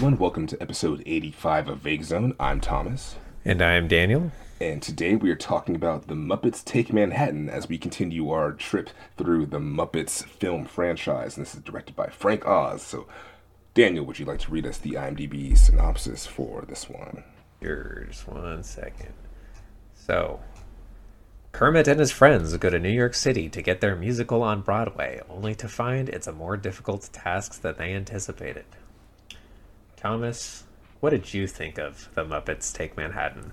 everyone. Welcome to episode 85 of Vague Zone. I'm Thomas. And I am Daniel. And today we are talking about The Muppets Take Manhattan as we continue our trip through the Muppets film franchise. And this is directed by Frank Oz. So, Daniel, would you like to read us the IMDb synopsis for this one? Here, just one second. So, Kermit and his friends go to New York City to get their musical on Broadway, only to find it's a more difficult task than they anticipated. Thomas, what did you think of The Muppets Take Manhattan?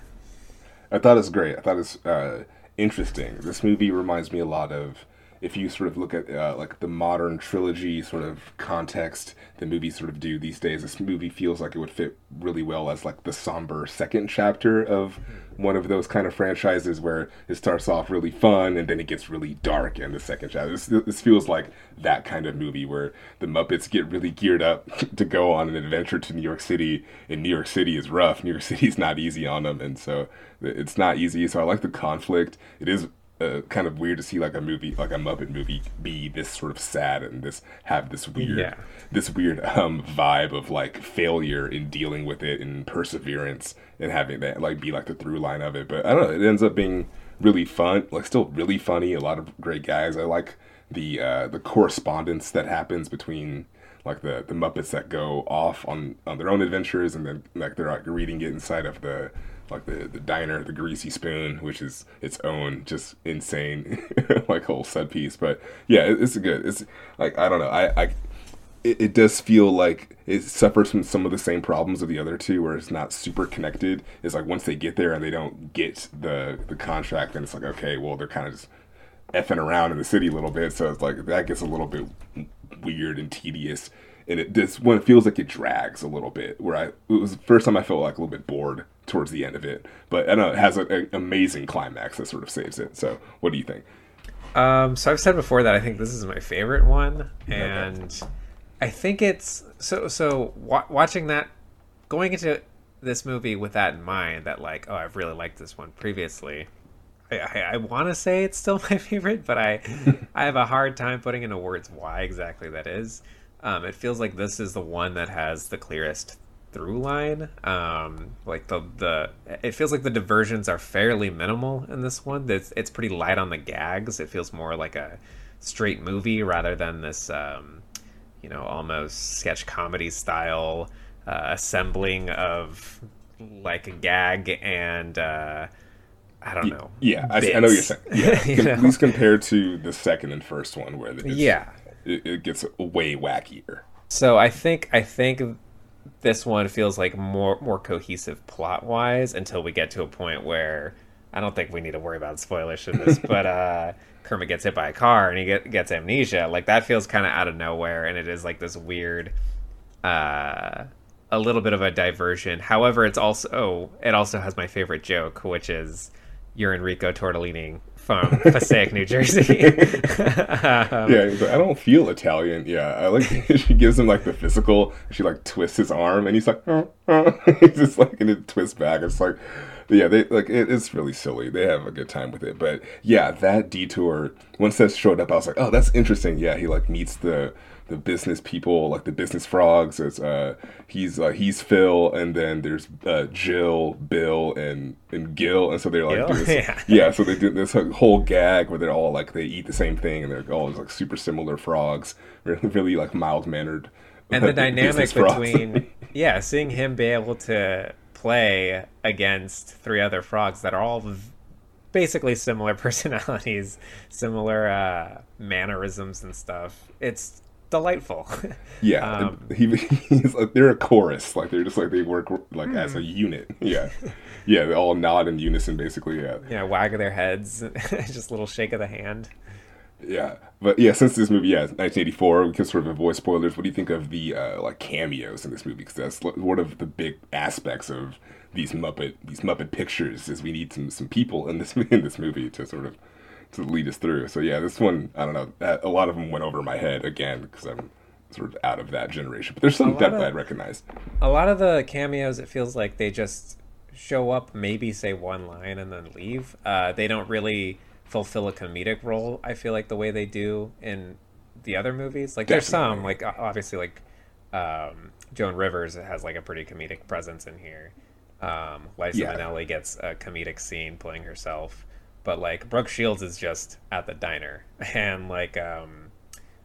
I thought it was great. I thought it was uh, interesting. This movie reminds me a lot of if you sort of look at uh, like the modern trilogy sort of context the movies sort of do these days, this movie feels like it would fit really well as like the somber second chapter of one of those kind of franchises where it starts off really fun and then it gets really dark in the second chapter. This, this feels like that kind of movie where the Muppets get really geared up to go on an adventure to New York City, and New York City is rough. New York City is not easy on them, and so it's not easy. So I like the conflict. It is uh, kind of weird to see like a movie like a Muppet movie be this sort of sad and this have this weird yeah. this weird um vibe of like failure in dealing with it and perseverance and having that like be like the through line of it. But I don't know, it ends up being really fun, like still really funny, a lot of great guys. I like the uh the correspondence that happens between like the the Muppets that go off on on their own adventures and then like they're like reading it inside of the like the the diner, the greasy spoon, which is its own just insane like whole set piece. But yeah, it, it's good. It's like I don't know. I I it, it, does feel like it suffers from some of the same problems of the other two, where it's not super connected. It's like once they get there and they don't get the the contract, then it's like okay, well they're kind of just effing around in the city a little bit, so it's like that gets a little bit weird and tedious. And it this one feels like it drags a little bit. Where I it was the first time I felt like a little bit bored towards the end of it. But I know it has an amazing climax that sort of saves it. So, what do you think? Um, so I've said before that I think this is my favorite one, and okay. I think it's so. So wa- watching that, going into this movie with that in mind, that like, oh, I've really liked this one previously. I, I, I want to say it's still my favorite, but I I have a hard time putting into words why exactly that is. Um, it feels like this is the one that has the clearest through line. Um, like the the it feels like the diversions are fairly minimal in this one. It's it's pretty light on the gags. It feels more like a straight movie rather than this um, you know almost sketch comedy style uh, assembling of like a gag and uh, I don't know. Yeah, I, I, know you're saying. Yeah, you know? at least compared to the second and first one, where the. yeah, it, it gets way wackier. So I think I think this one feels like more more cohesive plot wise until we get to a point where I don't think we need to worry about spoilers for this, but uh, Kermit gets hit by a car and he get, gets amnesia. Like that feels kind of out of nowhere, and it is like this weird, uh, a little bit of a diversion. However, it's also oh, it also has my favorite joke, which is you're Enrico Tortellini from Passaic, New Jersey. um, yeah, like, I don't feel Italian. Yeah, I like she gives him like the physical. She like twists his arm, and he's like, oh, oh. he's just like, and it twists back. It's like, yeah, they like it, it's really silly. They have a good time with it, but yeah, that detour. Once that showed up, I was like, oh, that's interesting. Yeah, he like meets the the business people, like the business frogs. It's uh, he's uh, he's Phil, and then there's uh, Jill, Bill, and and Gil, and so they're like, this, yeah. yeah, so they do this whole gag where they're all like they eat the same thing, and they're all like super similar frogs, really, really like mild mannered. And the dynamic between yeah, seeing him be able to play against three other frogs that are all basically similar personalities, similar uh, mannerisms and stuff. It's delightful. yeah, um, he, he's like they're a chorus, like they're just like they work like as a hmm. unit. Yeah, yeah, they all nod in unison, basically. Yeah, yeah, wag of their heads, just a little shake of the hand. Yeah, but yeah, since this movie, yeah, 1984, we can sort of avoid spoilers. What do you think of the uh, like cameos in this movie? Because that's one of the big aspects of these Muppet these Muppet pictures. Is we need some some people in this in this movie to sort of to lead us through. So yeah, this one I don't know. A lot of them went over my head again because I'm sort of out of that generation. But there's some definitely I recognized. A lot of the cameos, it feels like they just show up, maybe say one line, and then leave. Uh, they don't really fulfill a comedic role. I feel like the way they do in the other movies. Like definitely. there's some like obviously like um, Joan Rivers has like a pretty comedic presence in here. Um, Liza Yeah. Minnelli gets a comedic scene playing herself, but like Brooke Shields is just at the diner, and like um,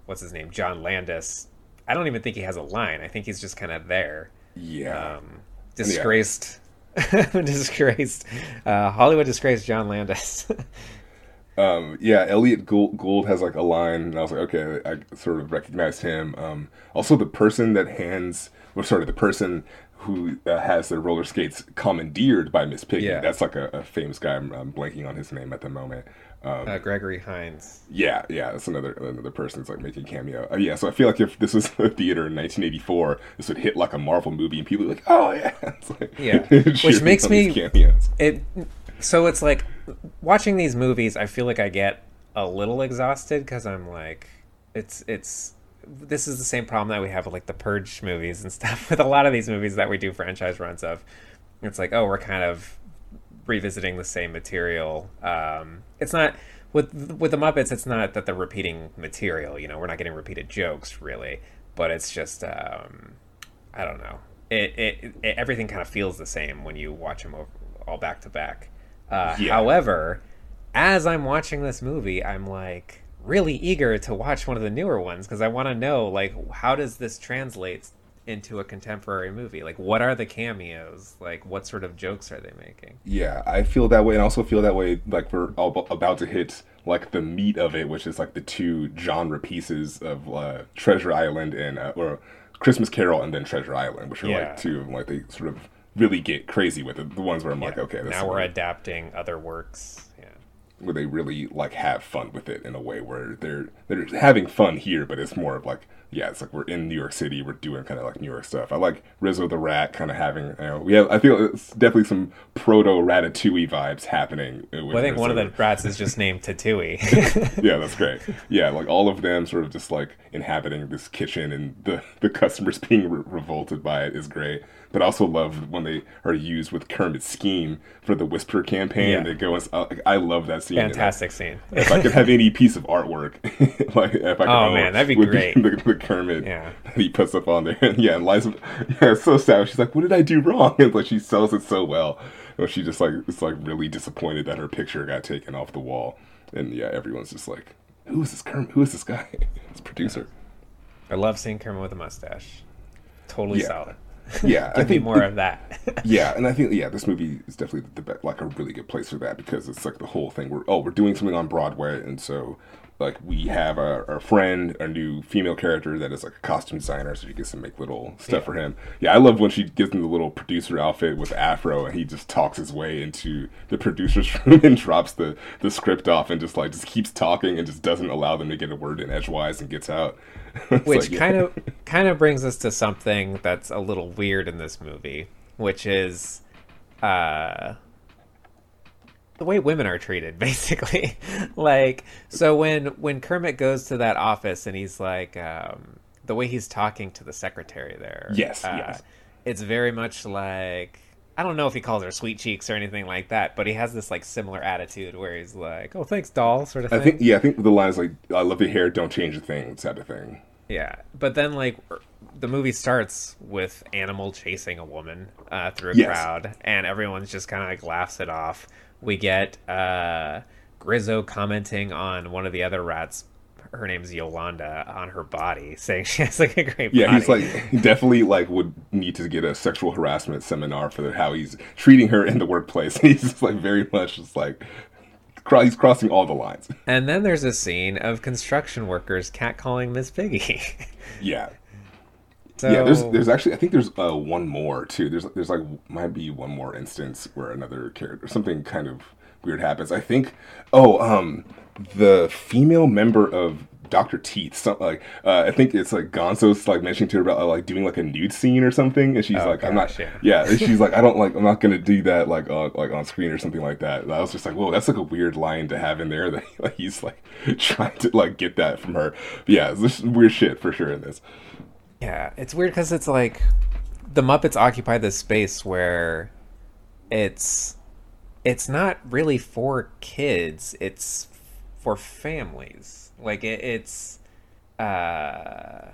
what's his name, John Landis. I don't even think he has a line. I think he's just kind of there. Yeah. Um, disgraced, disgraced, uh, Hollywood disgraced John Landis. Um, yeah, Elliot Gould, Gould has like a line, and I was like, okay, I sort of recognized him. Um, also, the person that hands, well, sorry, the person who uh, has their roller skates commandeered by Miss Piggy. Yeah. That's like a, a famous guy. I'm, I'm blanking on his name at the moment. Um, uh, Gregory Hines. yeah, yeah, that's another another person that's like making cameo. Uh, yeah, so I feel like if this was a theater in 1984, this would hit like a Marvel movie, and people would be like, oh yeah, It's like, Yeah. Which makes me- cameos. it so it's like watching these movies i feel like i get a little exhausted because i'm like it's it's this is the same problem that we have with like the purge movies and stuff with a lot of these movies that we do franchise runs of it's like oh we're kind of revisiting the same material um it's not with with the muppets it's not that they're repeating material you know we're not getting repeated jokes really but it's just um I don't know. It, it, it everything kind of feels the same when you watch them over, all back to back. Uh, Yeah. However, as I'm watching this movie, I'm like really eager to watch one of the newer ones because I want to know like how does this translate into a contemporary movie? Like what are the cameos? Like what sort of jokes are they making? Yeah, I feel that way, and also feel that way. Like we're all about to hit like the meat of it, which is like the two genre pieces of uh, Treasure Island and uh, or Christmas Carol, and then Treasure Island, which are Yeah. like two of like they sort of really get crazy with it. The ones where I'm like, okay, this now we're like- adapting other works. Where they really like have fun with it in a way where they're they're having fun here, but it's more of like yeah, it's like we're in New York City, we're doing kind of like New York stuff. I like Rizzo the Rat kind of having you know we have I feel it's definitely some proto Ratatouille vibes happening. With Well, I think one of the rats is just named Tatooine. yeah, that's great. Yeah, like all of them sort of just like inhabiting this kitchen and the, the customers being re- revolted by it is great. But I also love when they are used with Kermit's scheme for the Whisper campaign. Yeah. They go, and, uh, I love that scene. Fantastic scene. If I could have any piece of artwork, like if I could Oh, man, that'd be would great. the, the Kermit Yeah. that he puts up on there. yeah, and Liza, yeah, it's so sad. She's like, "What did I do wrong?" And like she sells it so well. Know, she just like it's like really disappointed that her picture got taken off the wall. And yeah, everyone's just like, "Who is this Kermit? Who is this guy?" This producer. I love seeing Kermit with a mustache. Totally Yeah. solid. Yeah, I think more of that. yeah, and I think yeah, this movie is definitely the be- like a really good place for that because it's like the whole thing. We're oh, we're doing something on Broadway, and so like we have our, our friend, a new female character that is like a costume designer, so she gets to make little stuff for him. Yeah, I love when she gives him the little producer outfit with afro, and he just talks his way into the producer's room and drops the the script off and just like just keeps talking and just doesn't allow them to get a word in edgewise and gets out. Which like, yeah. kind of kind of brings us to something that's a little weird in this movie, which is uh the way women are treated basically. like so when when Kermit goes to that office and he's like um the way he's talking to the secretary there. Yes, uh, yes. It's very much like I don't know if he calls her sweet cheeks or anything like that, but he has this like similar attitude where he's like, "Oh, thanks, doll," sort of thing. I think yeah, I think the line is like, "I love your hair, don't change a thing," type of thing. Yeah, but then like the movie starts with animal chasing a woman uh, through a Yes. crowd, and everyone's just kind of like laughs it off. We get uh, Rizzo commenting on one of the other rats. Her name's Yolanda on her body, saying she has like a great Yeah, body. he's like definitely like would need to get a sexual harassment seminar for how he's treating her in the workplace. He's just like very much just like he's crossing all the lines. and then there's a scene of construction workers catcalling Miss Piggy. Yeah, so yeah. There's there's actually I think there's uh, one more too. There's there's like might be one more instance where another character something kind of weird happens. I think oh um the female member of Dr. Teeth, some, like uh, I think it's like Gonzo's like mentioning to her about uh, like doing like a nude scene or something, and she's Oh, like, "I'm not, gosh, yeah. yeah." and she's like, "I don't like, I'm not gonna do that like on like on screen or something like that." And I was just like, "Whoa, that's like a weird line to have in there that like, he's like trying to like get that from her." But yeah, this is weird shit for sure in this. Yeah, it's weird because it's like the Muppets occupy this space where it's it's not really for kids; it's for families. Like it, it's uh,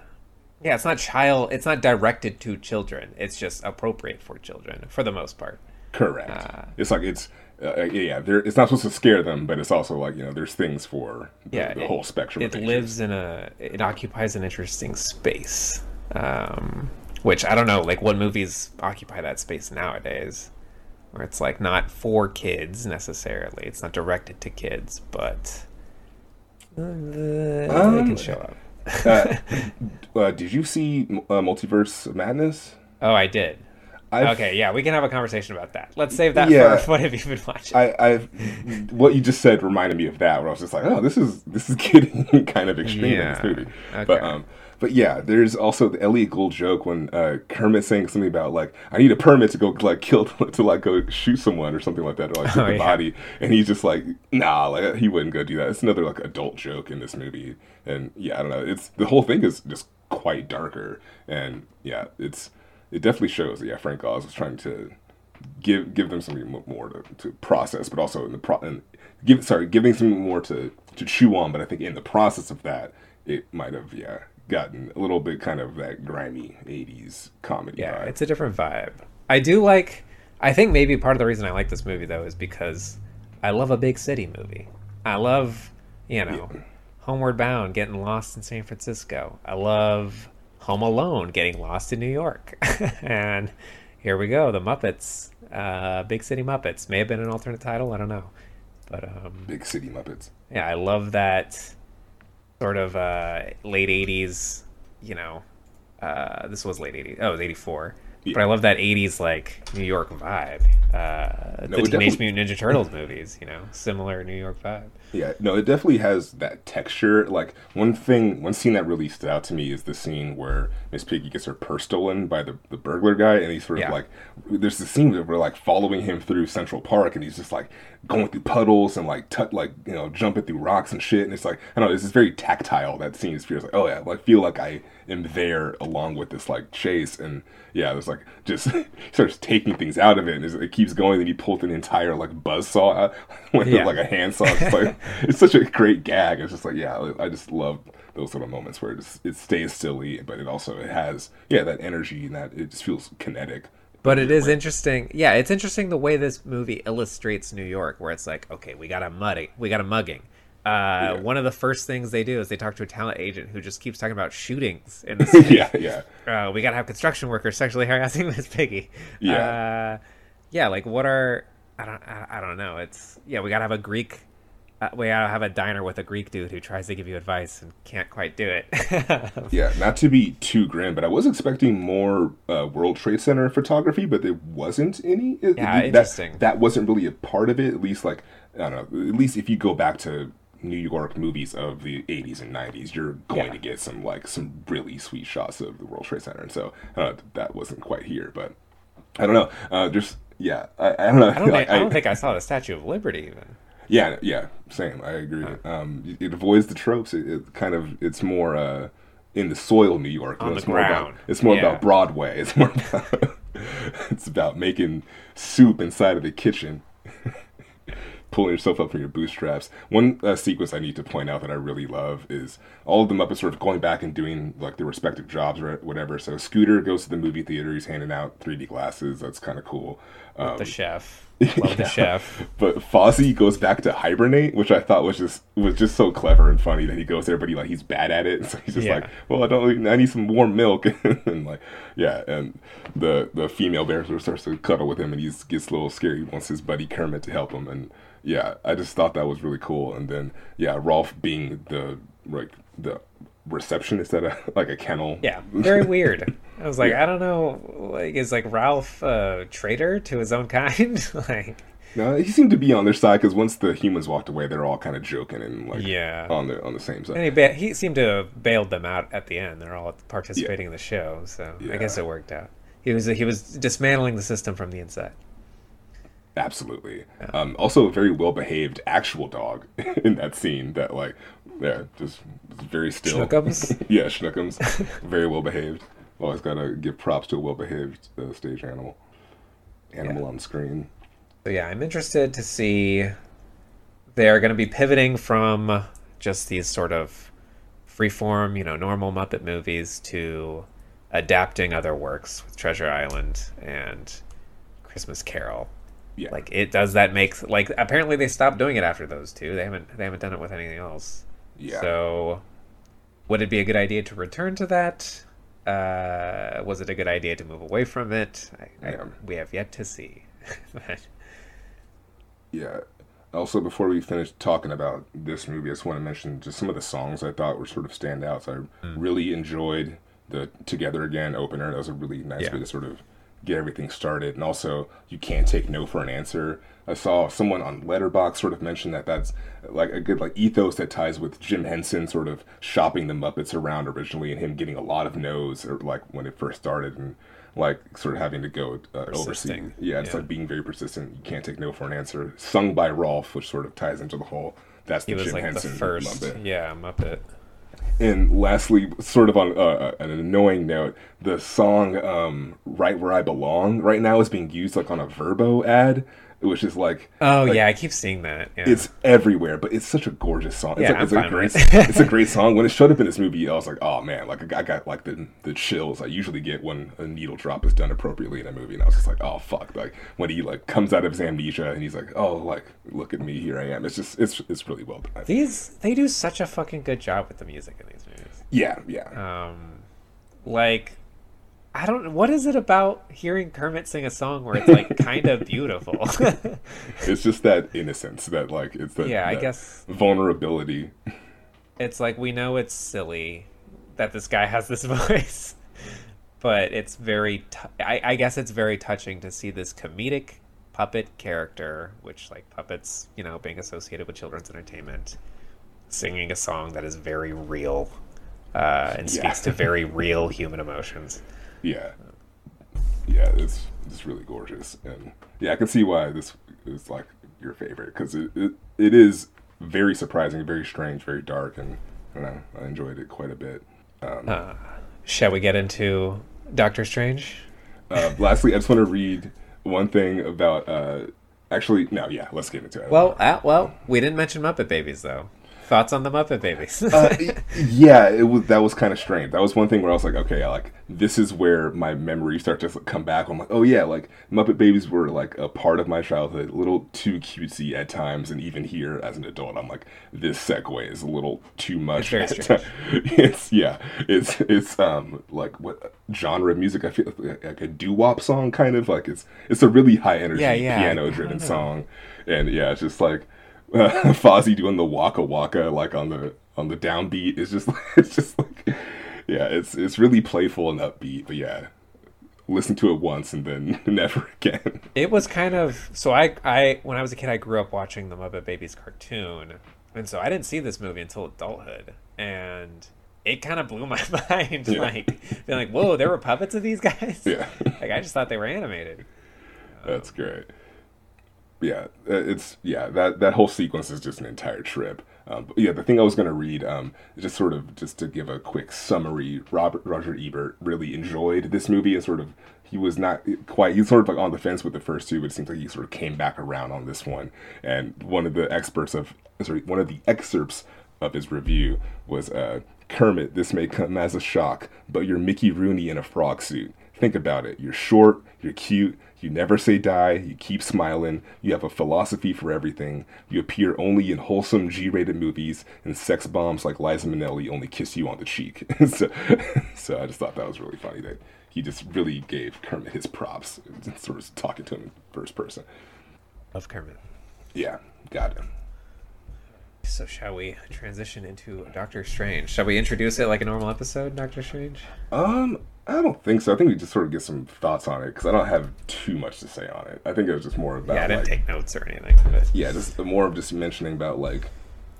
Yeah, it's not child. It's not directed to children. It's just appropriate for children for the most part. Correct. Uh, it's like it's uh, yeah. It's not supposed to scare them, but it's also like you know, there's things for the, yeah, the it, whole spectrum. It lives in a. It occupies an interesting space. Um, which I don't know, like what movies occupy that space nowadays, where it's like not for kids necessarily. It's not directed to kids, but uh, um, they can show up. uh, uh, did you see uh, Multiverse Madness? Oh, I did. I've, okay, yeah, we can have a conversation about that. Let's save that yeah, for what have you been watching? I, I've what you just said reminded me of that. Where I was just like, oh, this is this is getting kind of extreme yeah. in this movie. Okay. But um, but yeah, there's also the Elliot Gould joke when uh, Kermit saying something about like I need a permit to go like kill to like go shoot someone or something like that or like shoot oh, the yeah. body, and he's just like nah, like he wouldn't go do that. It's another like adult joke in this movie, and yeah, I don't know. It's the whole thing is just quite darker, and yeah, it's it definitely shows that yeah, Frank Oz was trying to give give them something more to, to process, but also in the pro and give sorry giving something more to to chew on. But I think in the process of that, it might have yeah gotten a little bit kind of that grimy 80s comedy yeah vibe. it's a different vibe. I do like i think maybe part of the reason i like this movie though is because i love a big city movie. I love you know yeah. homeward bound getting lost in san francisco. I love home alone getting lost in new york. And here we go the muppets uh, big city muppets. May have been an alternate title i don't know. But um, big city muppets. yeah i love that sort of uh, late 80s, you know, uh, this was late 80s. Oh, it was 84. Yeah. But I love that 80s like New York vibe. Uh, no, the Teenage Mutant Ninja Turtles movies, you know, similar New York vibe. Yeah, no, it definitely has that texture. Like one thing, one scene that really stood out to me is the scene where Miss Piggy gets her purse stolen by the, the burglar guy, and he's sort of yeah. like, there's the scene where we're like following him through Central Park, and he's just like going through puddles and like tut like you know jumping through rocks and shit, and it's like I don't know, this is very tactile. That scene is feels like oh yeah, like feel like I am there along with this like chase, and yeah, there's like just starts taking things out of it, and it keeps going, and he pulls an entire like buzz saw out with yeah. like a handsaw. It's like it's such a great gag. It's just like yeah, I just love those little moments where it just it stays silly, but it also it has yeah that energy and that it just feels kinetic. But it is interesting. Yeah, it's interesting the way this movie illustrates New York, where it's like, okay, we got a mudding, we got a mugging. Uh, yeah. One of the first things they do is they talk to a talent agent who just keeps talking about shootings in the city. yeah, yeah. Uh, we got to have construction workers sexually harassing Miss Piggy. Yeah, uh, yeah. Like, what are I don't I, I don't know. It's yeah. We got to have a Greek uh, we have a diner with a Greek dude who tries to give you advice and can't quite do it. yeah, not to be too grim, but I was expecting more uh, World Trade Center photography, but there wasn't any. Yeah, it, interesting. That, that wasn't really a part of it. At least, like I don't know. At least if you go back to New York movies of the 80s and 90s, you're going yeah. to get some like some really sweet shots of the World Trade Center, and so uh, that wasn't quite here. But I don't know. Uh, just yeah, I, I, don't know. I don't, think, I, I don't think I saw the Statue of Liberty even. Yeah, yeah, same. I agree. Um, it avoids the tropes. It, it, kind of it's more uh, in the soil, New York. On it's the more ground. About, it's more yeah. about Broadway. It's more. About, it's about making soup inside of the kitchen. Pulling yourself up from your bootstraps. One uh, sequence I need to point out that I really love is all of the Muppets sort of going back and doing like their respective jobs or whatever. So Scooter goes to the movie theater. He's handing out 3D glasses. That's kind of cool. Um, the chef. Love the chef. But Fozzie goes back to hibernate, which I thought was just was just so clever and funny that he goes there, but he like he's bad at it. So he's just yeah. like, well, I don't, I need some warm milk, and like, yeah. And the the female bear sort of starts to cuddle with him, and he gets a little scared. He wants his buddy Kermit to help him, and yeah, I just thought that was really cool. And then yeah, Rolf being the like the receptionist at a like a kennel. Yeah, very weird. I was like, yeah. I don't know, like is like Rolf a traitor to his own kind? like, no, he seemed to be on their side because once the humans walked away, they're all kind of joking and like yeah on the on the same side. And he, ba- he seemed to have bailed them out at the end. They're all participating yeah. in the show, so yeah. I guess it worked out. He was he was dismantling the system from the inside. Absolutely. Yeah. Um, also, a very well behaved actual dog in that scene. That like, yeah, just very still. Schnookums. yeah, Schnookums. very well behaved. Always gotta give props to a well behaved uh, stage animal. Animal yeah. on screen. So yeah, I'm interested to see. They're going to be pivoting from just these sort of freeform, you know, normal Muppet movies to adapting other works with Treasure Island and Christmas Carol. Yeah. Like it does that make like apparently they stopped doing it after those two. They haven't they haven't done it with anything else. Yeah. So would it be a good idea to return to that? Uh, was it a good idea to move away from it? I, I, Yeah. we have yet to see. But- Yeah. Also, before we finish talking about this movie, I just want to mention just some of the songs I thought were sort of standouts. I Mm. really enjoyed the "Together Again" opener. That was a really nice Yeah. way to sort of get everything started. And also, you can't take no for an answer. I saw someone on Letterboxd sort of mention that that's like a good like ethos that ties with Jim Henson sort of shopping the Muppets around originally and him getting a lot of no's or like when it first started and like sort of having to go uh. Yeah, it's Yeah. like being very persistent. You can't take no for an answer. Sung by Rolf, which sort of ties into the whole. That's the he was Jim like Henson the first, Muppet. yeah, Muppet. And lastly, sort of on uh, an annoying note, the song um, "Right Where I Belong" right now is being used like on a Vrbo ad, which is like Oh like, yeah, I keep seeing that. Yeah. it's everywhere, but it's such a gorgeous song. It's Yeah, like, it's a great, it. it's a great song. When it showed up in this movie, I was like, oh man, like I got like the the chills I usually get when a needle drop is done appropriately in a movie, and I was just like, oh fuck, like when he like comes out of his amnesia and he's like, oh like look at me, here I am. It's just it's it's really well done. These they do such a fucking good job with the music in these movies. Yeah, yeah, Um, like I don't. What is it about hearing Kermit sing a song where it's like kind of beautiful? it's just that innocence that like it's that Yeah, I guess- vulnerability. it's like we know it's silly that this guy has this voice, but it's very. T- I, I guess it's very touching to see this comedic puppet character, which like puppets, you know, being associated with children's entertainment, singing a song that is very real. Uh, and Yeah. speaks to very real human emotions. Yeah, yeah, it's it's really gorgeous, and yeah, I can see why this is like your favorite because it, it it is very surprising, very strange, very dark, and I know, I enjoyed it quite a bit. Um, Shall we get into Doctor Strange? uh, lastly, I just want to read one thing about. Uh, actually, no, yeah, let's get into it. Well, uh, well, we didn't mention Muppet Babies though. Thoughts on the Muppet Babies? uh, yeah, it was that was kind of strange. That was one thing where I was like, okay, like this is where my memories start to come back. I'm like, oh yeah, like Muppet Babies were like a part of my childhood, a little too cutesy at times, and even here as an adult, I'm like, this segue is a little too much. It's very at strange. ti- It's yeah, it's it's um like what genre of music? I feel like, like a doo wop song, kind of like it's it's a really high energy Yeah, yeah. piano driven song, and yeah, it's just like uh, Fozzie doing the waka waka like on the on the downbeat is just it's just like yeah it's it's really playful and upbeat but yeah listen to it once and then never again it was kind of so. I, I when I was a kid, I grew up watching the Muppet Babies cartoon, and so I didn't see this movie until adulthood, and it kind of blew my mind. Yeah. Like being like, "Whoa, there were puppets of these guys." yeah Like I just thought they were animated. that's great yeah uh, it's yeah that that whole sequence is just an entire trip. Um, but yeah the thing i was going to read um, just sort of just to give a quick summary robert roger ebert really enjoyed this movie and sort of he was not quite he's sort of like on the fence with the first two but it seems like he sort of came back around on this one. And one of the experts of sorry one of the excerpts of his review was uh, kermit this may come as a shock but you're mickey rooney in a frog suit. Think about it. You're short you're cute you never say die. You keep smiling. You have a philosophy for everything. You appear only in wholesome G-rated movies, and sex bombs like Liza Minnelli only kiss you on the cheek. so, so I just thought that was really funny that he just really gave Kermit his props, sort of talking to him in first person. Love Kermit. Yeah, got him. So shall we transition into Doctor Strange? Shall we introduce it like a normal episode, Doctor Strange? Um, I don't think so. I think we just sort of get some thoughts on it because I don't have too much to say on it. I think it was just more about yeah, I didn't like, take notes or anything. But yeah, just more of just mentioning about like,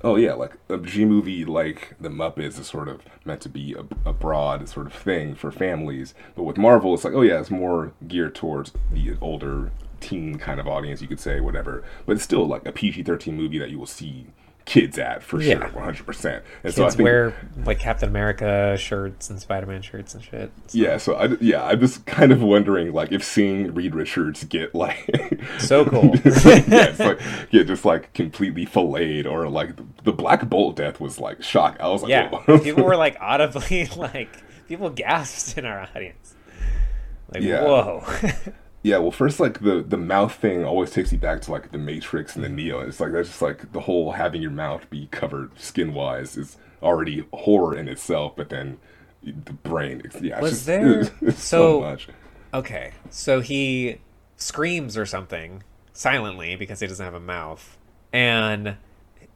oh yeah, like a G movie like The Muppets is sort of meant to be a, a broad sort of thing for families, but with Marvel, it's like, oh yeah, it's more geared towards the older teen kind of audience, you could say, whatever. But it's still like a PG thirteen movie that you will see kids at for sure, one hundred percent. And kids wear like Captain America shirts and Spider Man shirts and shit. So- Yeah, so I yeah, I'm just kind of wondering like if seeing Reed Richards get like So cool. yeah, it's like get just like completely filleted or like the Black Bolt death was like shock. I was like, yeah, people were like audibly like people gasped in our audience. Like Yeah. whoa. Yeah, well, first, like the the mouth thing always takes you back to like the Matrix and the mm-hmm. Neo. It's like that's just like the whole having your mouth be covered skin wise is already horror in itself. But then the brain, it's, yeah, Was just, there- it's, it's so- so much. Okay, so he screams or something silently because he doesn't have a mouth. And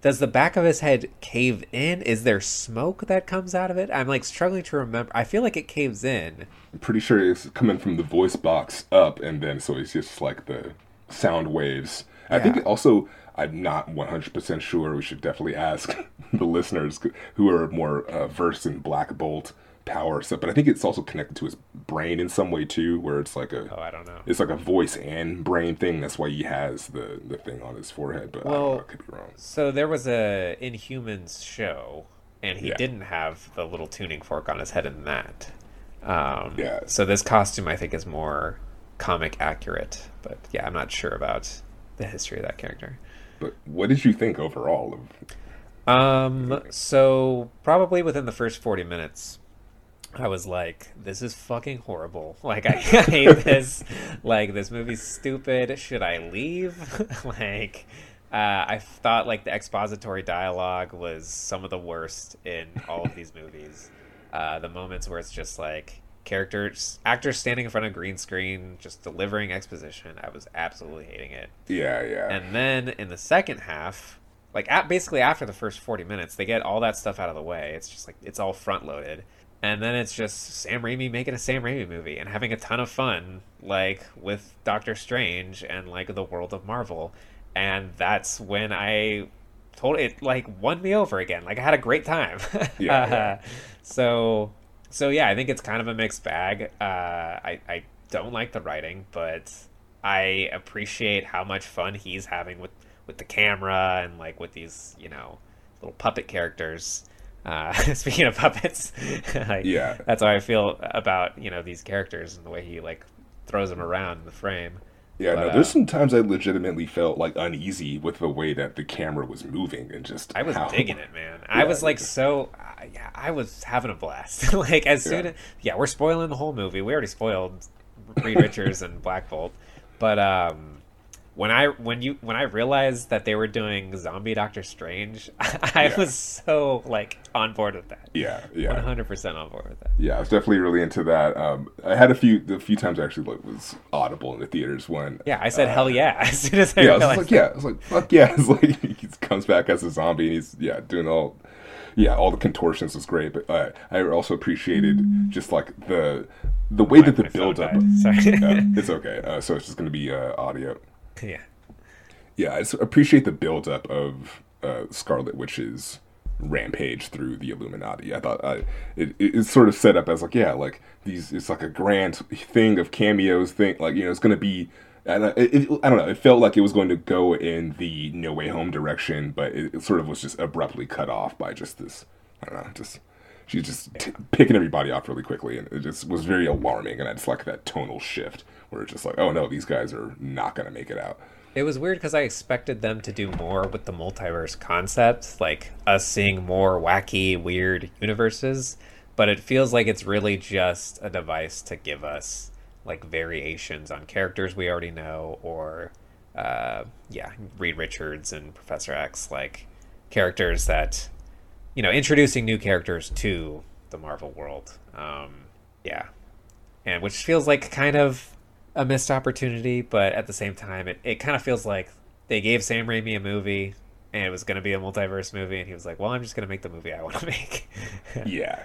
does the back of his head cave in? Is there smoke that comes out of it? I'm like struggling to remember. I feel like it caves in. I'm pretty sure it's coming from the voice box up, and then so it's just like the sound waves. I think also. I'm not 100% sure. We should definitely ask the listeners who are more uh, versed in Black Bolt power stuff. But I think it's also connected to his brain in some way too, where it's like a Oh, I don't know. it's like a voice and brain thing. That's why he has the the thing on his forehead. But I don't know. I could be wrong. So there was a Inhumans show, and he Yeah. didn't have the little tuning fork on his head in that. Um, Yeah. So this costume, I think, is more comic accurate. But yeah, I'm not sure about the history of that character. But what did you think overall of? Um, so probably within the first 40 minutes, I was like, this is fucking horrible. Like, I hate this. Like, this movie's stupid. Should I leave? like, uh, I thought, like, the expository dialogue was some of the worst in all of these movies. Uh, the moments where it's just like characters, actors standing in front of green screen, just delivering exposition. I was absolutely hating it. Yeah, yeah, And then in the second half, like at, basically after the first 40 minutes, they get all that stuff out of the way. It's just like it's all front loaded. And then it's just Sam Raimi making a Sam Raimi movie and having a ton of fun, like with Doctor Strange and like the world of Marvel. And that's when I told it like won me over again. Like I had a great time. Yeah, yeah. so so yeah, I think it's kind of a mixed bag. Uh, I I don't like the writing, but I appreciate how much fun he's having with with the camera and like with these you know little puppet characters. Uh, speaking of puppets, like, Yeah. that's how I feel about you know these characters and the way he like throws them around in the frame. yeah. But, no, uh, there's some times I legitimately felt like uneasy with the way that the camera was moving and just. I was how- digging it, man. I was like so. Uh, yeah, I was having a blast. like as soon Yeah. as yeah, we're spoiling the whole movie. We already spoiled Reed Richards and Black Bolt, but um, when I when you when I realized that they were doing Zombie Doctor Strange, I Yeah. was so like on board with that. Yeah, yeah. hundred percent on board with that. Yeah, I was definitely really into that. Um, I had a few, the few times I actually like, was audible in the theaters when. Yeah, I said uh, hell yeah as soon as I Yeah, I was realized. just like, yeah, I was like, fuck yeah. It's like he comes back as a zombie and he's yeah doing all, yeah, all the contortions was great. But uh, I also appreciated just like the the way My- that the build up. Sorry. Uh, it's okay. Uh, so it's just gonna be uh, audio. Yeah. Yeah, I just appreciate the buildup of uh, Scarlet Witch's rampage through the Illuminati. I thought I, it, it it's sort of set up as like yeah, like these it's like a grand thing of cameos thing. Like you know, it's going to be. And I- it, I don't know. It felt like it was going to go in the No Way Home direction, but it, it sort of was just abruptly cut off by just this. I don't know. Just she's just t- picking everybody off really quickly, and it just was very alarming. And I just like that tonal shift where it's just like, oh no, these guys are not to make it out. It was weird because I expected them to do more with the multiverse concept, like us seeing more wacky, weird universes. But it feels like it's really just a device to give us like variations on characters we already know, or uh, yeah, Reed Richards and Professor X, like characters that you know, introducing new characters to the Marvel world. Um, yeah, and which feels like kind of a missed opportunity, but at the same time, it, it kind of feels like they gave Sam Raimi a movie and it was going to be a multiverse movie, and he was like, "Well, I'm just going to make the movie I want to make." Yeah.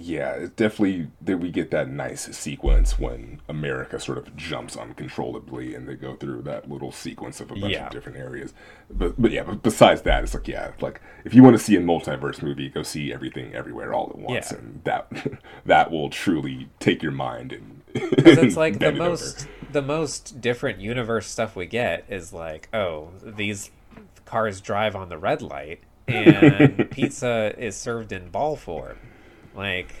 Yeah, it's definitely that we get that nice sequence when America sort of jumps uncontrollably and they go through that little sequence of a bunch Yeah. of different areas. But but yeah, but besides that, it's like yeah, like if you want to see a multiverse movie, go see everything everywhere all at once Yeah. and that that will truly take your mind and Because it's like the it over. most the most different universe stuff we get is like, oh, these cars drive on the red light and pizza is served in ball form. Like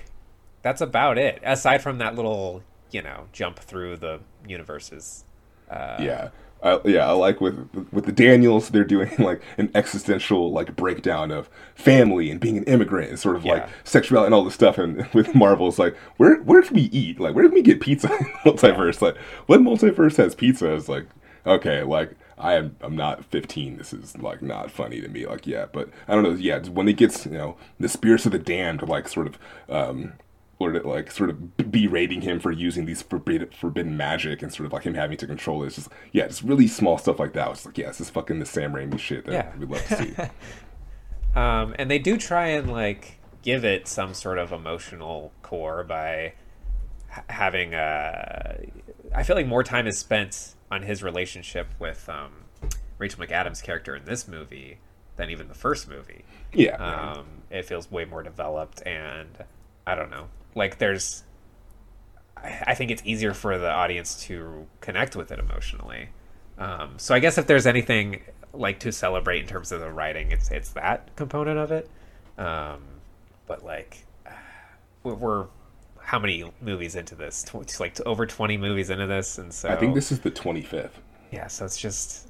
that's about it. Aside from that little, you know, jump through the universes. Uh, Yeah. I, yeah, I like with with the Daniels, they're doing like an existential like breakdown of family and being an immigrant and sort of like sexuality and all this stuff. And with Marvel, it's like where where can we eat? Like where can we get pizza? in multiverse, like what multiverse has pizza? It's like okay, like I am I'm not 15. This is like not funny to me. Like yeah, but I don't know. Yeah, when it gets you know the spirits of the damned like sort of um or like sort of berating him for using these forbidden forbidden magic and sort of like him having to control it. It's just yeah, just really small stuff like that. It's like yeah, this is fucking the Sam Raimi shit that Yeah. we'd love to see. Um, and they do try and like give it some sort of emotional core by having uh I feel like more time is spent on his relationship with um, Rachel McAdams' character in this movie than even the first movie. yeah, Um, it feels way more developed, and I don't know. Like, there's, I think it's easier for the audience to connect with it emotionally. Um, so I guess if there's anything like to celebrate in terms of the writing, it's it's that component of it. Um, but like, we're, we're how many movies into this? It's like over twenty movies into this, and so I think this is the 25th. yeah. So it's just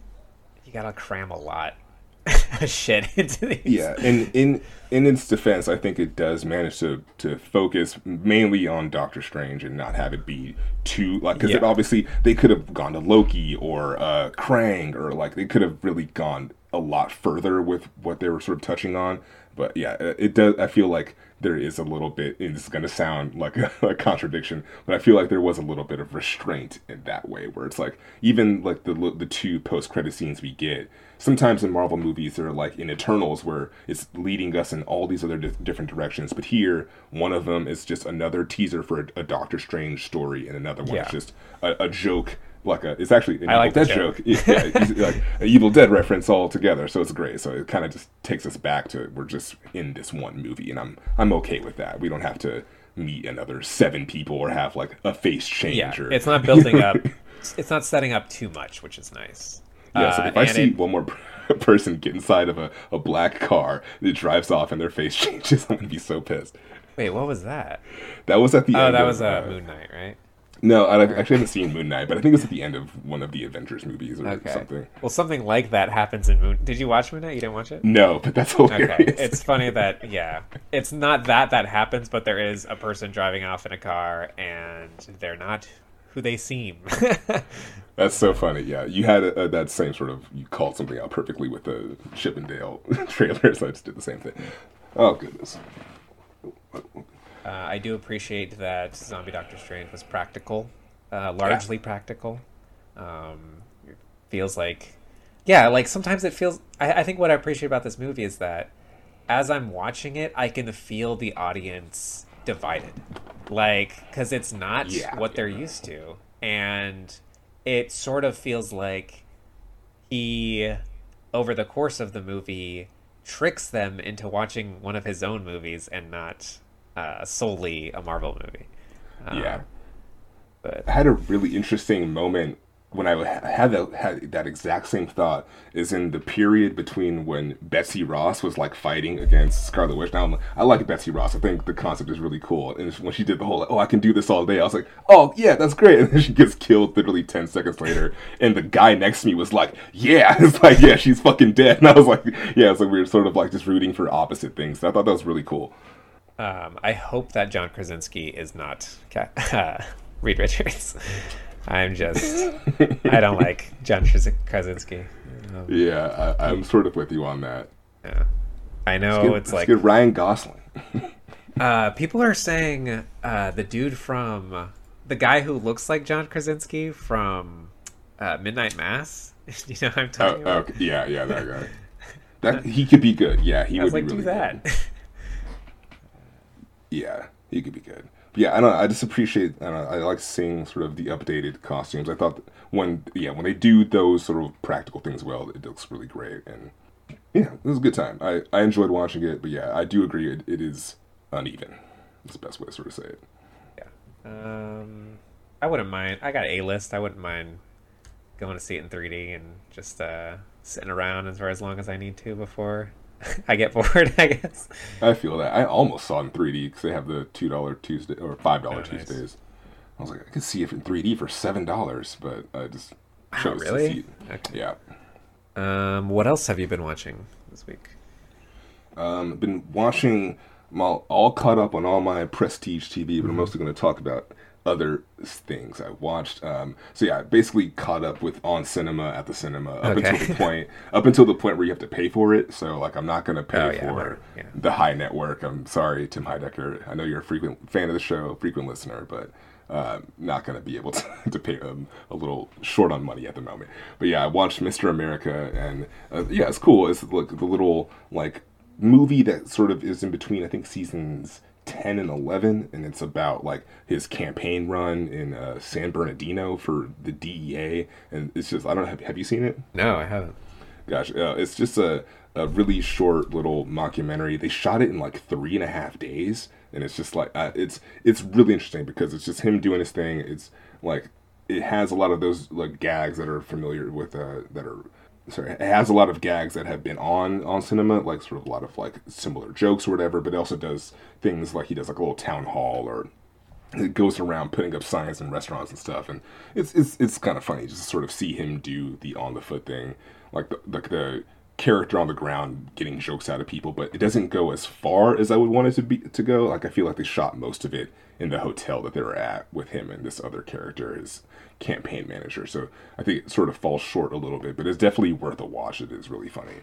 you gotta cram a lot of shit into these. Yeah, and in in its defense, I think it does manage to to focus mainly on Doctor Strange and not have it be too like because it Yeah. obviously they could have gone to Loki or uh, Krang or like they could have really gone a lot further with what they were sort of touching on. But yeah, it it does. I feel like there is a little bit. And this is going to sound like a, a contradiction, but I feel like there was a little bit of restraint in that way, where it's like even like the the two post credit scenes we get. Sometimes in Marvel movies, they're like in Eternals, where it's leading us in all these other di- different directions. But here, one of them is just another teaser for a, a Doctor Strange story, and another one Yeah. is just a, a joke. Like a, it's actually an I Evil like Dead joke. joke. Yeah, like an Evil Dead reference all together. So it's great. So it kind of just takes us back to we're just in this one movie, and I'm I'm okay with that. We don't have to meet another seven people or have like a face change. Yeah, or, it's not building up. It's not setting up too much, which is nice. Yeah, so Uh, if I see it- one more person get inside of a, a black car that drives off and their face changes, I'm gonna be so pissed. wait, what was that? That was at the Oh, end. that of, was uh, uh, Moon Knight, right? No, I actually haven't seen Moon Knight, but I think it's at the end of one of the Avengers movies or Okay. something. Well, something like that happens in Moon. Did you watch Moon Knight? You didn't watch it? No, but that's hilarious. Okay, it's funny that yeah, it's not that that happens, but there is a person driving off in a car, and they're not who they seem. That's so funny. Yeah, you had a, a, that same sort of you called something out perfectly with the Chippendale trailer, so I just did the same thing. Oh goodness. Uh, I do appreciate that Zombie Doctor Strange was practical, uh, largely practical. Um, it feels like, yeah, like sometimes it feels. I, I think what I appreciate about this movie is that as I'm watching it, I can feel the audience divided, like because it's not Yeah. what they're used to, and it sort of feels like he, over the course of the movie, tricks them into watching one of his own movies and not uh, solely a Marvel movie. Um, Yeah. but I had a really interesting moment when I had that, had that exact same thought is in the period between when Betsy Ross was like fighting against Scarlet Witch. Now I'm, I like Betsy Ross. I think the concept is really cool. And when she did the whole, oh, I can do this all day, I was like, oh yeah, that's great. And then she gets killed literally ten seconds later, and the guy next to me was like, yeah, it's like yeah, she's fucking dead. And I was like, yeah, it's like we were sort of like just rooting for opposite things. I thought that was really cool. Um, I hope that John Krasinski is not Ca- uh, Reed Richards. I'm just, I don't like John Krasinski. Um, Yeah, I, I'm sort of with you on that. yeah. I know Get- Oh, it's let's like get Ryan Gosling. uh, people are saying uh, the dude from the guy who looks like John Krasinski from uh, Midnight Mass. you know what I'm Oh, talking about? okay. Yeah, yeah, that guy. That he could be good. Yeah, he I would like, be really do that. Yeah, he could be good. But yeah, I don't. know, I just appreciate. I, I like seeing sort of the updated costumes. I thought when yeah when they do those sort of practical things well, it looks really great. And yeah, it was a good time. I I enjoyed watching it. But yeah, I do agree. It, it is uneven. It's the best way to sort of say it. Yeah. Um, I wouldn't mind. I got a list. I wouldn't mind going to see it in 3D and just uh, sitting around as for as long as I need to before I get bored. I guess. I feel that. I almost saw it in 3D because they have the two dollar Tuesday or five dollar Oh, nice. Tuesdays. I was like, I could see it in 3D for seven dollars, but I just chose really? to see. Okay. Yeah. Um, what else have you been watching this week? Um, I've been watching. I'm all, all caught up on all my prestige TV, but I'm mostly going to talk about other things I watched. Um, so yeah, I basically caught up with on cinema at the cinema up Okay. until the point up until the point where you have to pay for it. So like I'm not going to pay Oh, yeah, for yeah. the high network. I'm sorry, Tim Heidecker. I know you're a frequent fan of the show, frequent listener, but uh, not going to be able to, to pay um, a little short on money at the moment. But yeah, I watched Mr. America, and uh, yeah, it's cool. It's like the little like movie that sort of is in between. I think seasons. 10 and 11 and it's about like his campaign run in uh, San Bernardino for the DEA and it's just I don't know have, have you seen it No, I haven't. Gosh, uh, it's just a, a really short little mockumentary. They shot it in like three and a half days, and it's just like uh, it's it's really interesting because it's just him doing his thing. It's like it has a lot of those like gags that are familiar with uh, that are sorry it has a lot of gags that have been on on cinema like sort of a lot of like similar jokes or whatever but it also does things like he does like a little town hall or it goes around putting up signs in restaurants and stuff, and it's it's it's kind of funny just to sort of see him do the on the foot thing, like the like the character on the ground getting jokes out of people, but it doesn't go as far as I would want it to be to go. Like I feel like they shot most of it in the hotel that they were at with him and this other character, his campaign manager. So I think it sort of falls short a little bit, but it's definitely worth a watch. It is really funny.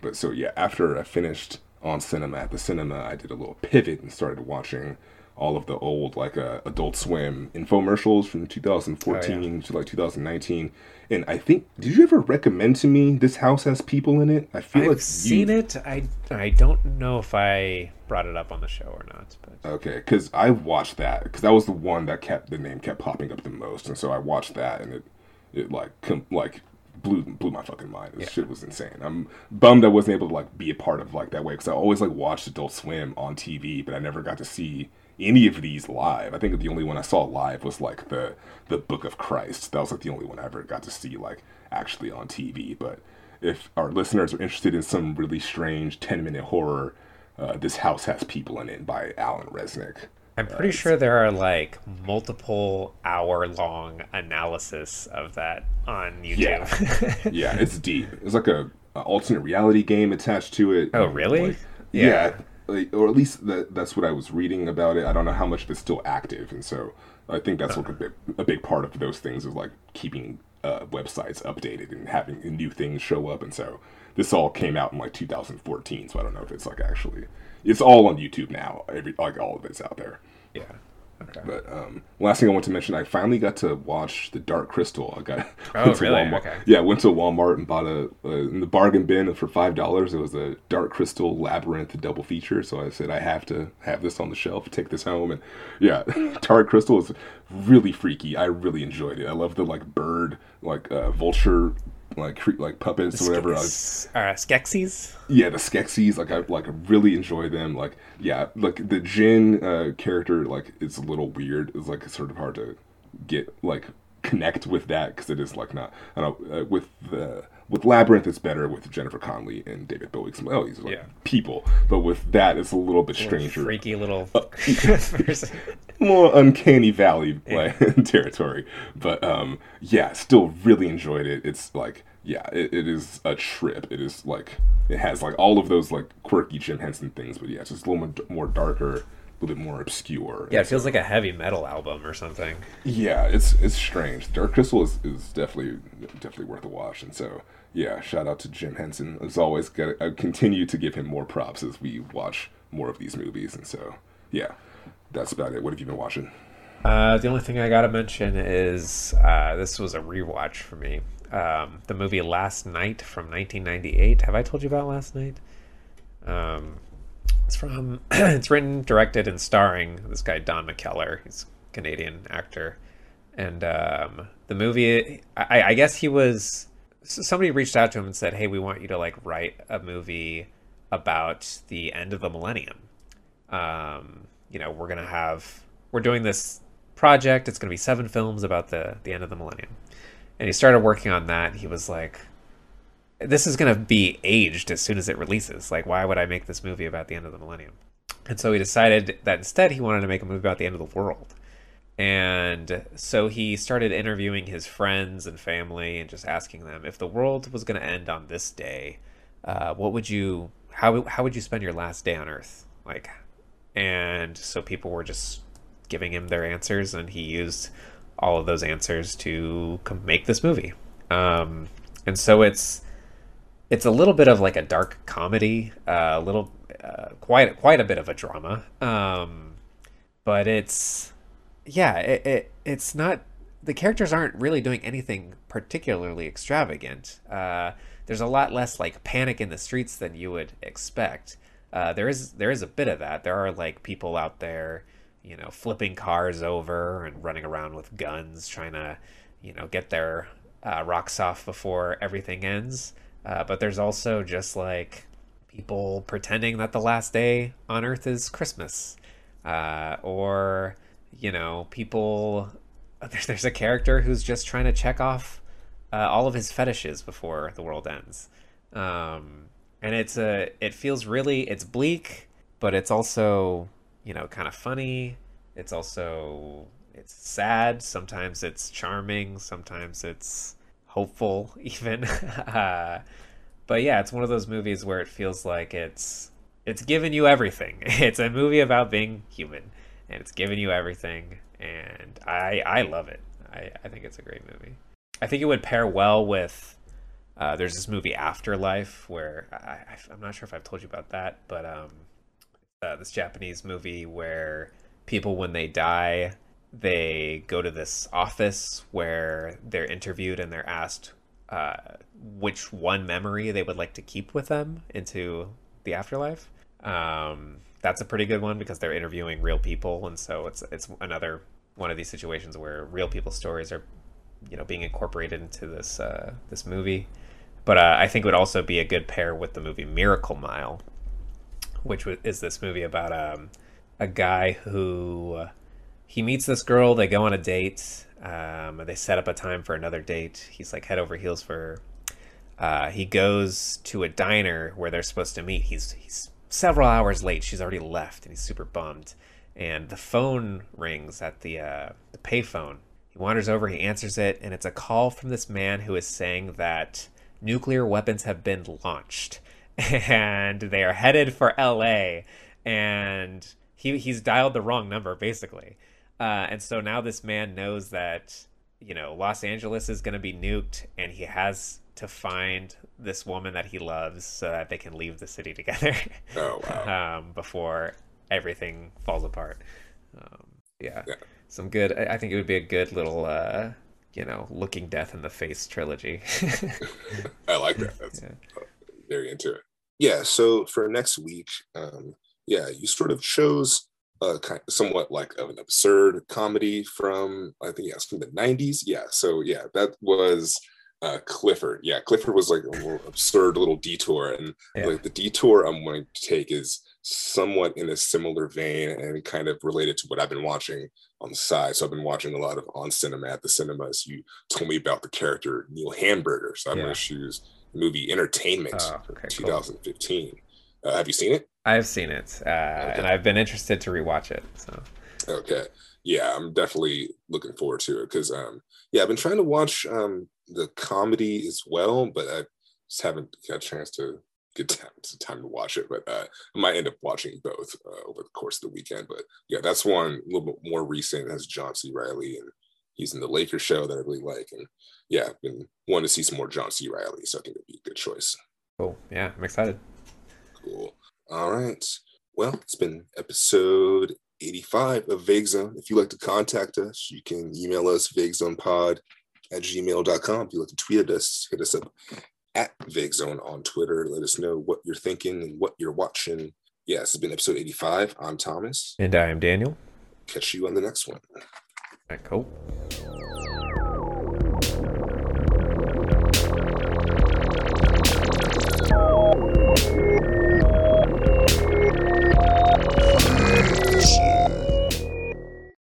But so yeah, after I finished on cinema at the cinema, I did a little pivot and started watching all of the old like uh, Adult Swim infomercials from 2014 to like 2019. And I think did you ever recommend to me this house has people in it? I feel like. I've like seen you, it. I I don't know if I brought it up on the show or not, but Okay, because I watched that because that was the one that kept the name kept popping up the most, and so I watched that, and it it like com- like blew blew my fucking mind. This shit was insane. I'm bummed I wasn't able to like be a part of like that way because I always like watched Adult Swim on TV, but I never got to see any of these live. I think the only one I saw live was like the the Book of Christ. That was like the only one I ever got to see like actually on TV. But if our listeners are interested in some really strange ten minute horror, uh, this house has people in it by Alan Resnick. I'm pretty sure there are like multiple hour long analysis of that on YouTube. yeah, it's deep. It's like a, a alternate reality game attached to it. Oh, really? Like, Yeah. yeah, or at least that, that's what I was reading about it. I don't know how much of it's still active, and so I think that's like a big, a big part of those things is like keeping uh, websites updated and having new things show up. And so this all came out in like 2014, so I don't know if it's like actually it's all on YouTube now. Every like all of it's out there. yeah. Okay. But um, last thing I want to mention, I finally got to watch The Dark Crystal. I got Oh, went to really? Walmart. Okay. Yeah, went to Walmart and bought a uh, in the bargain bin for five dollars. It was a Dark Crystal Labyrinth double feature. So I said I have to have this on the shelf, take this home, and yeah, Dark Crystal is really freaky. I really enjoyed it. I love the like bird, like uh, vulture, like like puppets or whatever. Was, uh, Skeksis? yeah, the Skeksis, like I like really enjoy them. Like yeah, like the Jen uh, character, like it's a little weird. It's like sort of hard to get like connect with that because it is like not. I don't uh, with the with Labyrinth, it's better with Jennifer Connelly and David Bowie. Well, these are like Yeah. people, but with that, it's a little bit stranger. Freaky little Uh, more uncanny valley like, territory. But um yeah still really enjoyed it. It's like yeah it, it is a trip. It is like it has like all of those like quirky jim henson things. But yeah it's just a little more, more darker a little bit more obscure. Yeah, it feels like a heavy metal album or something. yeah it's it's strange. Dark crystal is, is definitely definitely worth a watch. And so yeah shout out to jim henson as always got I continue to give him more props as we watch more of these movies and so yeah that's about it what have you been watching Uh, the only thing I gotta mention is uh, this was a rewatch for me. Um, the movie Last Night from 1998. Have I told you about Last Night? Um, it's from. it's written, directed, and starring this guy Don McKellar. He's a Canadian actor, and um, the movie. I, I guess he was. Somebody reached out to him and said, "Hey, we want you to like write a movie about the end of the millennium." um, you know, we're gonna have we're doing this project. It's gonna be seven films about the the end of the millennium. And he started working on that. He was like, "This is gonna be aged as soon as it releases. Like, why would I make this movie about the end of the millennium?" And so he decided that instead he wanted to make a movie about the end of the world. And so he started interviewing his friends and family and just asking them if the world was going to end on this day, uh, what would you how how would you spend your last day on Earth? Like, and so people were just giving him their answers, and he used all of those answers to make this movie. Um, and so it's it's a little bit of like a dark comedy, uh, a little uh, quite quite a bit of a drama. Um, but it's yeah, it, it it's not the characters aren't really doing anything particularly extravagant. Uh, there's a lot less like panic in the streets than you would expect. Uh, there is there is a bit of that. There are like people out there, you know, flipping cars over and running around with guns, trying to, you know, get their uh, rocks off before everything ends. Uh, but there's also just like people pretending that the last day on Earth is Christmas, uh, or you know, people. There's, there's a character who's just trying to check off uh, all of his fetishes before the world ends. Um, and it's a it feels really it's bleak, but it's also you know kind of funny. It's also it's sad. Sometimes it's charming. Sometimes it's hopeful even. uh, but yeah, it's one of those movies where it feels like it's it's given you everything. It's a movie about being human, and it's given you everything. And I I love it. I, I think it's a great movie. I think it would pair well with. Uh, there's this movie Afterlife where I, I'm not sure if I've told you about that, but um, uh, this Japanese movie where people when they die they go to this office where they're interviewed and they're asked uh, which one memory they would like to keep with them into the afterlife. Um, that's a pretty good one because they're interviewing real people, and so it's it's another one of these situations where real people's stories are you know being incorporated into this uh, this movie. But uh, I think it would also be a good pair with the movie Miracle Mile, which is this movie about um, a guy who uh, he meets this girl. They go on a date. Um, they set up a time for another date. He's like head over heels for. Uh, he goes to a diner where they're supposed to meet. He's he's several hours late. She's already left, and he's super bummed. And the phone rings at the uh, the payphone, he wanders over, he answers it, and it's a call from this man who is saying that nuclear weapons have been launched and they are headed for LA. And he, he's dialed the wrong number, basically. Uh, and so now this man knows that, you know, Los Angeles is going to be nuked, and he has to find this woman that he loves so that they can leave the city together. Oh, wow. um, before everything falls apart. Um, yeah. yeah some good. I think it would be a good little, uh, you know, looking death in the face trilogy. I like that. That's yeah. very into it. Yeah. So for next week, um, yeah, you sort of chose a kind of somewhat like of an absurd comedy from I think yes from the '90s. Yeah. So yeah, that was uh, Clifford. Yeah, Clifford was like a little absurd little detour, and yeah. like the detour I'm going to take is somewhat in a similar vein and kind of related to what I've been watching on the side. So I've been watching a lot of on cinema at the cinemas. You told me about the character Neil Hamburger, so I'm yeah. going to choose the movie Entertainment oh, okay, 2015. Cool. Uh, have you seen it? I've seen it, uh, okay. and I've been interested to rewatch it. So okay, yeah, I'm definitely looking forward to it because um, yeah, I've been trying to watch um the comedy as well, but I just haven't got a chance to get time, to time to watch it, but uh, I might end up watching both uh, over the course of the weekend. But yeah, that's one a little bit more recent. Has John C. Reilly, and he's in the Lakers show that I really like. And yeah, I've been wanting to see some more John C. Reilly, so I think it'd be a good choice. Cool. Yeah, I'm excited. Cool. All right. Well, it's been episode 85 of Vague Zone. If you'd like to contact us, you can email us vaguezonepod at gmail.com. If you like to tweet at us, hit us up at VagueZone on Twitter. Let us know what you're thinking and what you're watching. Yeah, this has been episode 85. I'm Thomas. And I am Daniel. Catch you on the next one. All right, cool. Shit.